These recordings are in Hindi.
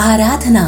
आराधना।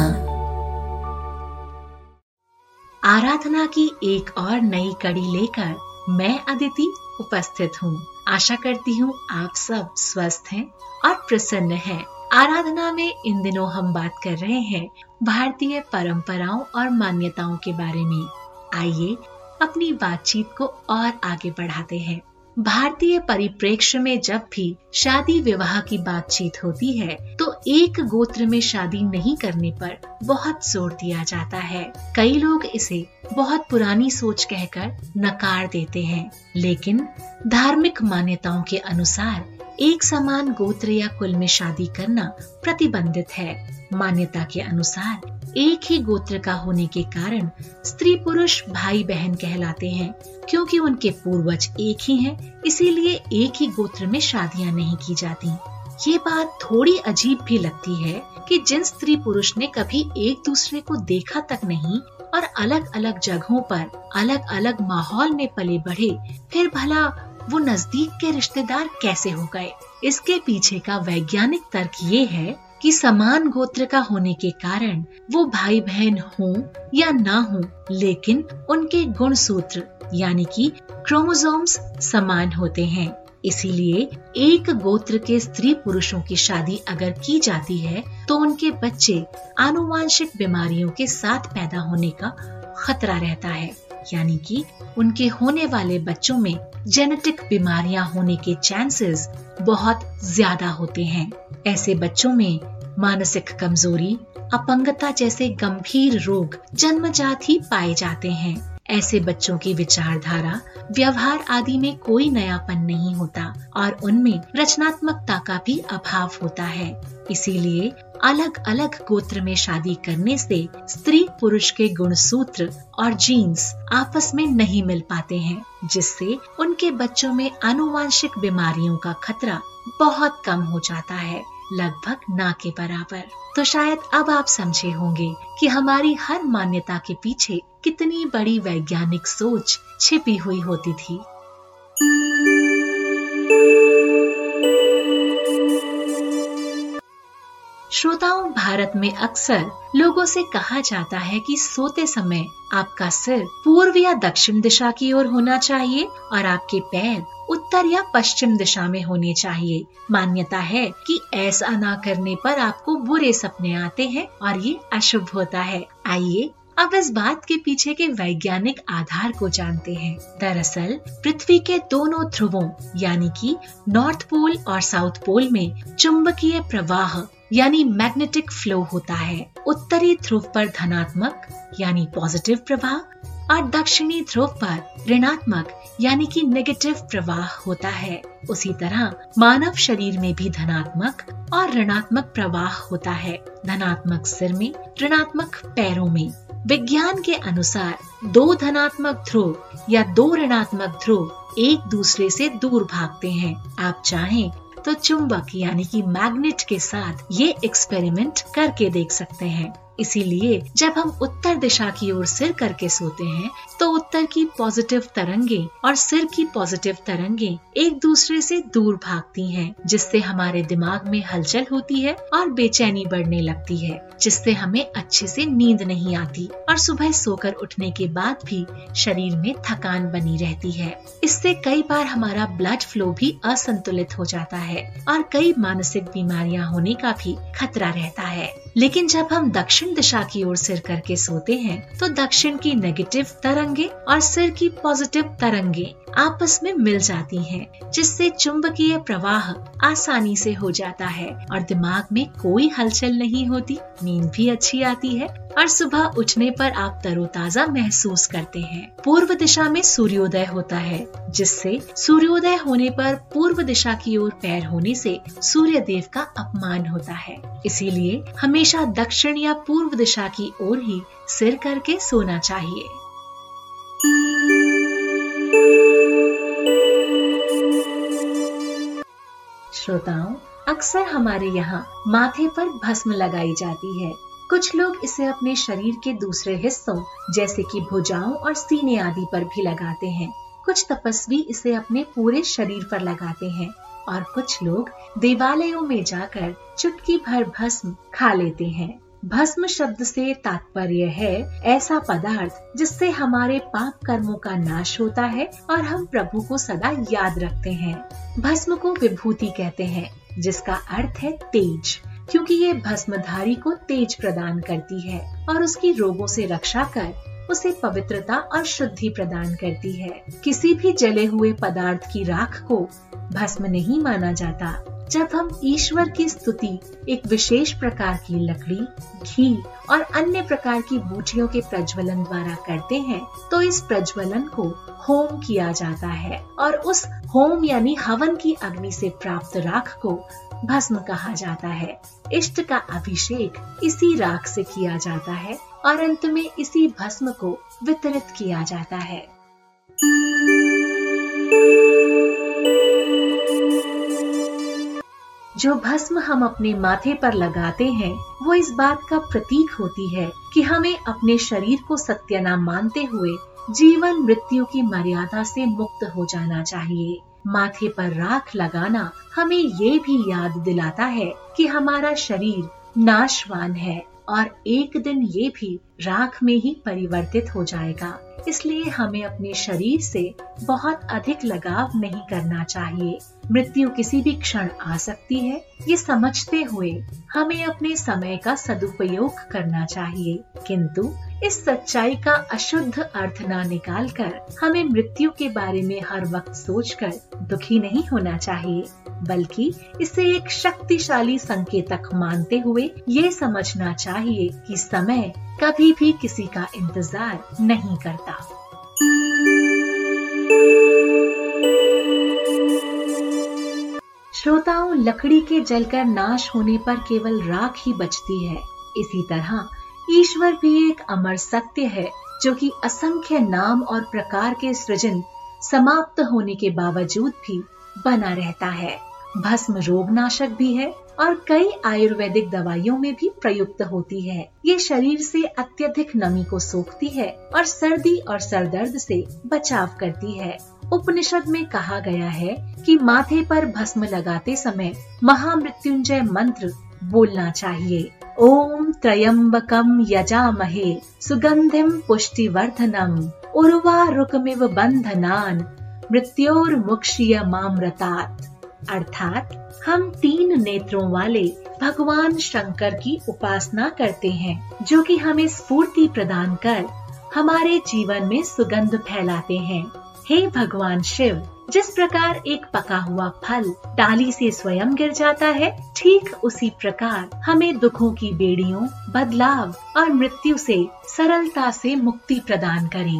आराधना की एक और नई कड़ी लेकर मैं अदिति उपस्थित हूँ। आशा करती हूँ आप सब स्वस्थ हैं और प्रसन्न हैं। आराधना में इन दिनों हम बात कर रहे हैं भारतीय परंपराओं और मान्यताओं के बारे में। आइए अपनी बातचीत को और आगे बढ़ाते हैं। भारतीय परिप्रेक्ष्य में जब भी शादी विवाह की बातचीत होती है तो एक गोत्र में शादी नहीं करने पर बहुत ज़ोर दिया जाता है। कई लोग इसे बहुत पुरानी सोच कहकर नकार देते हैं, लेकिन धार्मिक मान्यताओं के अनुसार एक समान गोत्र या कुल में शादी करना प्रतिबंधित है। मान्यता के अनुसार एक ही गोत्र का होने के कारण स्त्री पुरुष भाई बहन कहलाते हैं क्योंकि उनके पूर्वज एक ही हैं, इसीलिए एक ही गोत्र में शादियाँ नहीं की जाती। ये बात थोड़ी अजीब भी लगती है कि जिन स्त्री पुरुष ने कभी एक दूसरे को देखा तक नहीं और अलग अलग जगहों पर अलग अलग माहौल में पले बढ़े फिर भला वो नज़दीक के रिश्तेदार कैसे हो गए? इसके पीछे का वैज्ञानिक तर्क ये है कि समान गोत्र का होने के कारण वो भाई बहन हो या ना हो, लेकिन उनके गुण सूत्र यानी कि क्रोमोसोम्स, समान होते हैं। इसीलिए एक गोत्र के स्त्री पुरुषों की शादी अगर की जाती है तो उनके बच्चे आनुवांशिक बीमारियों के साथ पैदा होने का खतरा रहता है। यानी कि उनके होने वाले बच्चों में जेनेटिक बीमारियाँ होने के चांसेस बहुत ज़्यादा होते हैं। ऐसे बच्चों में मानसिक कमज़ोरी, अपंगता जैसे गंभीर रोग जन्मजात ही पाए जाते हैं। ऐसे बच्चों की विचारधारा, व्यवहार आदि में कोई नयापन नहीं होता और उनमें रचनात्मकता का भी अभाव होता है। इसीलिए अलग अलग गोत्र में शादी करने से स्त्री पुरुष के गुण सूत्र और जीन्स आपस में नहीं मिल पाते हैं, जिससे उनके बच्चों में आनुवांशिक बीमारियों का खतरा बहुत कम हो जाता है। लगभग ना के बराबर। तो शायद अब आप समझे होंगे कि हमारी हर मान्यता के पीछे कितनी बड़ी वैज्ञानिक सोच छिपी हुई होती थी। श्रोताओं, भारत में अक्सर लोगों से कहा जाता है कि सोते समय आपका सिर पूर्व या दक्षिण दिशा की ओर होना चाहिए और आपके पैर उत्तर या पश्चिम दिशा में होने चाहिए। मान्यता है कि ऐसा ना करने पर आपको बुरे सपने आते हैं और ये अशुभ होता है। आइए अब इस बात के पीछे के वैज्ञानिक आधार को जानते हैं। दरअसल, पृथ्वी के दोनों ध्रुवों, यानी कि नॉर्थ पोल और साउथ पोल में चुंबकीय प्रवाह यानी मैग्नेटिक फ्लो होता है। उत्तरी ध्रुव पर धनात्मक, यानी पॉजिटिव प्रवाह, और दक्षिणी ध्रुव पर ऋणात्मक, यानी कि नेगेटिव प्रवाह होता है। उसी तरह मानव शरीर में भी धनात्मक और ऋणात्मक प्रवाह होता है। धनात्मक सिर में, ऋणात्मक पैरों में। विज्ञान के अनुसार दो धनात्मक ध्रुव या दो ऋणात्मक ध्रुव एक दूसरे से दूर भागते हैं। आप चाहें तो चुंबक यानी कि मैग्नेट के साथ ये एक्सपेरिमेंट करके देख सकते हैं। इसीलिए जब हम उत्तर दिशा की ओर सिर करके सोते हैं तो उत्तर की पॉजिटिव तरंगे और सिर की पॉजिटिव तरंगे एक दूसरे से दूर भागती हैं, जिससे हमारे दिमाग में हलचल होती है और बेचैनी बढ़ने लगती है जिससे हमें अच्छे से नींद नहीं आती और सुबह सोकर उठने के बाद भी शरीर में थकान बनी रहती है। इससे कई बार हमारा ब्लड फ्लो भी असंतुलित हो जाता है और कई मानसिक बीमारियाँ होने का भी खतरा रहता है। लेकिन जब हम दक्षिण दिशा की ओर सिर करके सोते हैं तो दक्षिण की नेगेटिव तरंगे और सिर की पॉजिटिव तरंगे आपस में मिल जाती हैं, जिससे चुंबकीय प्रवाह आसानी से हो जाता है और दिमाग में कोई हलचल नहीं होती नींद भी अच्छी आती है और सुबह उठने पर आप तरोताजा महसूस करते हैं। पूर्व दिशा में सूर्योदय होता है जिससे सूर्योदय होने पर पूर्व दिशा की ओर पैर होने से सूर्य देव का अपमान होता है। इसीलिए हमेशा दक्षिण या पूर्व दिशा की ओर ही सिर करके सोना चाहिए। श्रोताओं, अक्सर हमारे यहाँ माथे पर भस्म लगाई जाती है। कुछ लोग इसे अपने शरीर के दूसरे हिस्सों, जैसे कि भुजाओं और सीने आदि पर भी लगाते हैं। कुछ तपस्वी इसे अपने पूरे शरीर पर लगाते हैं। और कुछ लोग देवालयों में जाकर चुटकी भर भस्म खा लेते हैं। भस्म शब्द से तात्पर्य है ऐसा पदार्थ जिससे हमारे पाप कर्मों का नाश होता है और हम प्रभु को सदा याद रखते हैं। भस्म को विभूति कहते हैं, जिसका अर्थ है तेज, क्योंकि ये भस्मधारी को तेज प्रदान करती है और उसकी रोगों से रक्षा कर उसे पवित्रता और शुद्धि प्रदान करती है। किसी भी जले हुए पदार्थ की राख को भस्म नहीं माना जाता। जब हम ईश्वर की स्तुति, एक विशेष प्रकार की लकड़ी, घी और अन्य प्रकार की बूटियों के प्रज्वलन द्वारा करते हैं तो इस प्रज्वलन को होम किया जाता है और उस होम यानी हवन की अग्नि से प्राप्त राख को भस्म कहा जाता है। इष्ट का अभिषेक इसी राख से किया जाता है। और अंत में इसी भस्म को वितरित किया जाता है। जो भस्म हम अपने माथे पर लगाते हैं, वो इस बात का प्रतीक होती है कि हमें अपने शरीर को सत्यनाम मानते हुए जीवन मृत्यु की मर्यादा से मुक्त हो जाना चाहिए। माथे पर राख लगाना हमें ये भी याद दिलाता है कि हमारा शरीर नाशवान है। और एक दिन ये भी राख में ही परिवर्तित हो जाएगा। इसलिए हमें अपने शरीर से बहुत अधिक लगाव नहीं करना चाहिए। मृत्यु किसी भी क्षण आ सकती है। ये समझते हुए हमें अपने समय का सदुपयोग करना चाहिए। किंतु इस सच्चाई का अशुद्ध अर्थ न निकाल कर हमें मृत्यु के बारे में हर वक्त सोचकर दुखी नहीं होना चाहिए, बल्कि इसे एक शक्तिशाली संकेतक मानते हुए ये समझना चाहिए कि समय कभी भी किसी का इंतज़ार नहीं करता। श्रोताओं, लकड़ी के जलकर नाश होने पर केवल राख ही बचती है। इसी तरह, ईश्वर भी एक अमर सत्य है, जो कि असंख्य नाम और प्रकार के सृजन समाप्त होने के बावजूद भी बना रहता है। भस्म रोग नाशक भी है और कई आयुर्वेदिक दवाइयों में भी प्रयुक्त होती है। ये शरीर से अत्यधिक नमी को सोखती है और सर्दी और सरदर्द से बचाव करती है। उपनिषद में कहा गया है कि माथे पर भस्म लगाते समय महामृत्युंजय मंत्र बोलना चाहिए। ओम त्रयम्बकम यजामहे, सुगंधिम पुष्टिवर्धनम, उर्वा रुकमिव बंधनान, मृत्योर मुक्षीय मामृतात। अर्थात, हम तीन नेत्रों वाले भगवान शंकर की उपासना करते हैं, जो कि हमें स्फूर्ति प्रदान कर हमारे जीवन में सुगंध फैलाते हैं। हे भगवान शिव, जिस प्रकार एक पका हुआ फल डाली से स्वयं गिर जाता है, ठीक उसी प्रकार हमें दुखों की बेड़ियों, बदलाव और मृत्यु से सरलता से मुक्ति प्रदान करें।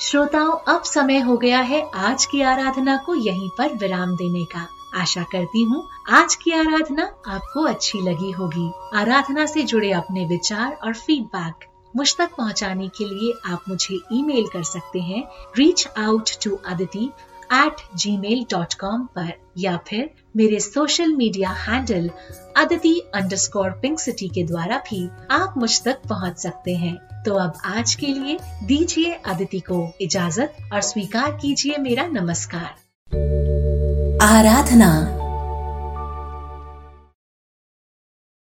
श्रोताओं, अब समय हो गया है आज की आराधना को यहीं पर विराम देने का। आशा करती हूँ आज की आराधना आपको अच्छी लगी होगी। आराधना से जुड़े अपने विचार और फीडबैक मुझ तक पहुँचाने के लिए आप मुझे ईमेल कर सकते हैं reach out to Aditi at Gmail dot com पर, या फिर मेरे social media handle Aditi underscore pink city के द्वारा भी आप मुझ तक पहुँच सकते हैं। तो अब आज के लिए दीजिए अदिति को इजाज़त और स्वीकार कीजिए मेरा नमस्कार। आराधना।